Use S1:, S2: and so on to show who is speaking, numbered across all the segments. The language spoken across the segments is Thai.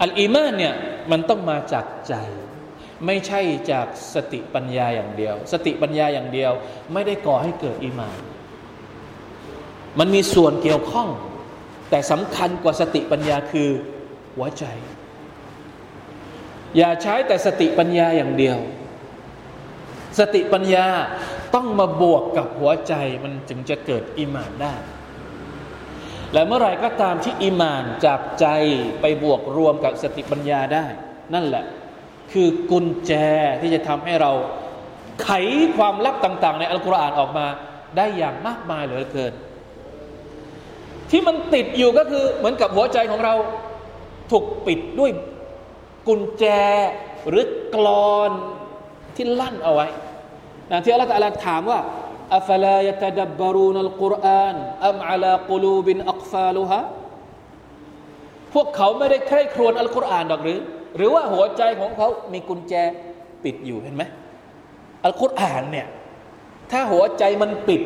S1: อัลอีมานเนี่ยมันต้องมาจากใจ ไม่ใช่จากสติปัญญาอย่างเดียว สติปัญญาอย่างเดียว ไม่ได้ก่อให้เกิดอีมาน มันมีส่วนเกี่ยวข้อง แต่สำคัญกว่าสติปัญญาคือหัวใจ อย่าใช้แต่สติปัญญาอย่างเดียว สติปัญญาต้องมาบวกกับหัวใจมันจึงจะเกิดอิมานได้ และเมื่อไรก็ตามที่อิมานจากใจไปบวกรวมกับสติปัญญาได้ นั่นแหละ คือกุญแจที่จะทำให้เราไขความลับต่าง ๆ ในอัลกุรอานออกมาได้อย่างมากมายเหลือเกิน ที่มันติดอยู่ก็คือเหมือนกับหัวใจของเราถูกปิดด้วยกุญแจหรือกรอนที่ลั่นเอาไว้นะที่อัลลอฮฺตะลาถามว่า อัฟลายตดับบรูนัลกุรอานอัมอัลากุลูบินอักฟาลุฮะพวกเขาไม่ได้ใคร่ครวญอัลกุรอานดอกหรือ หรือว่าหัวใจของเขามีกุญแจปิดอยู่เห็นไหมอัลกุรอานเนี่ยถ้าหัวใจมันปิด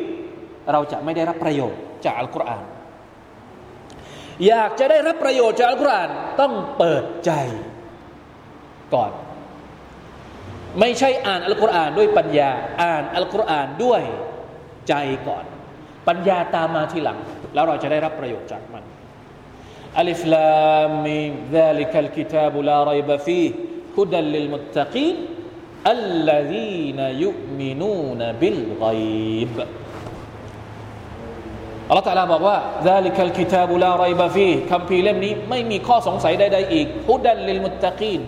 S1: เราจะไม่ได้รับประโยชน์จากอัลกุรอาน อยากจะได้รับประโยชน์จากอัลกุรอานต้องเปิดใจก่อน ไม่ใช่อ่านอัลกุรอานด้วยปัญญา อ่านอัลกุรอานด้วย ใจก่อน ปัญญาตามมาทีหลัง แล้วเราจะได้รับประโยชน์จากมันอัลิฟลามิม ذلك الكتاب لا ريب فيه هدى للمتقين الذين يؤمنون بالغيب อัลลอฮฺตะลาบอกว่า ذلك الكتاب لا ريب فيه คำพีเล่มนี้ไม่มีข้อสงสัยใดๆอีกฮุดันลิลมุตตะกีน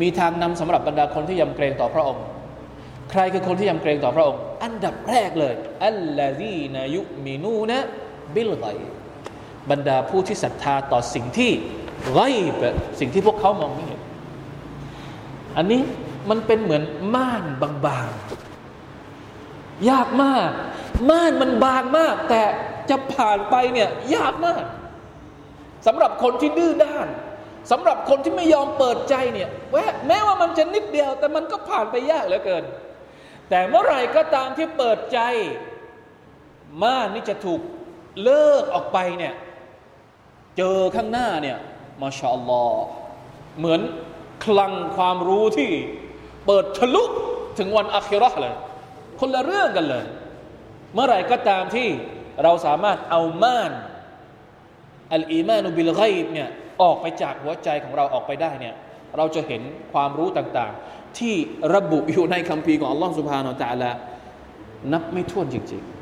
S1: มีทางนำสำหรับบรรดาคนที่ยำเกรงต่อพระองค์ ใครคือคนที่ยำเกรงต่อพระองค์ อันดับแรกเลย อัลลอฮีนายุมินูนะบิลไกบรรดาผู้ที่ศรัทธาต่อสิ่งที่ไกบสิ่งที่พวกเขามองไม่เห็น อันนี้มันเป็นเหมือนม่านบางๆ ยากมาก ม่านมันบางมาก แต่จะผ่านไปเนี่ยยากมากสำหรับคนที่ดื้อด้านสำหรับคนที่ไม่ยอมเปิดใจเนี่ยแม้ว่ามันจะนิดเดียว แต่มันก็ผ่านไปยากเหลือเกิน แต่เมื่อไหร่ก็ตามที่เปิดใจ ม่านนี่จะถูกเลิกออกไปเนี่ย เจอข้างหน้าเนี่ยมาชาอัลลอฮ์เหมือนคลังความรู้ที่เปิดทะลุถึงวันอัคราเลย คนละเรื่องกันเลย เมื่อไหร่ก็ตามที่เราสามารถเอาม่านอัลอีมานุบิลไกบเนี่ยออกไปจากหัวใจของเราออกไปได้เนี่ยเราจะเห็นความรู้ต่างๆ ที่ระบุอยู่ในคัมภีร์ของอัลลอฮฺสุบฮานาอัลลอฮฺนับไม่ถ้วนจริง ๆ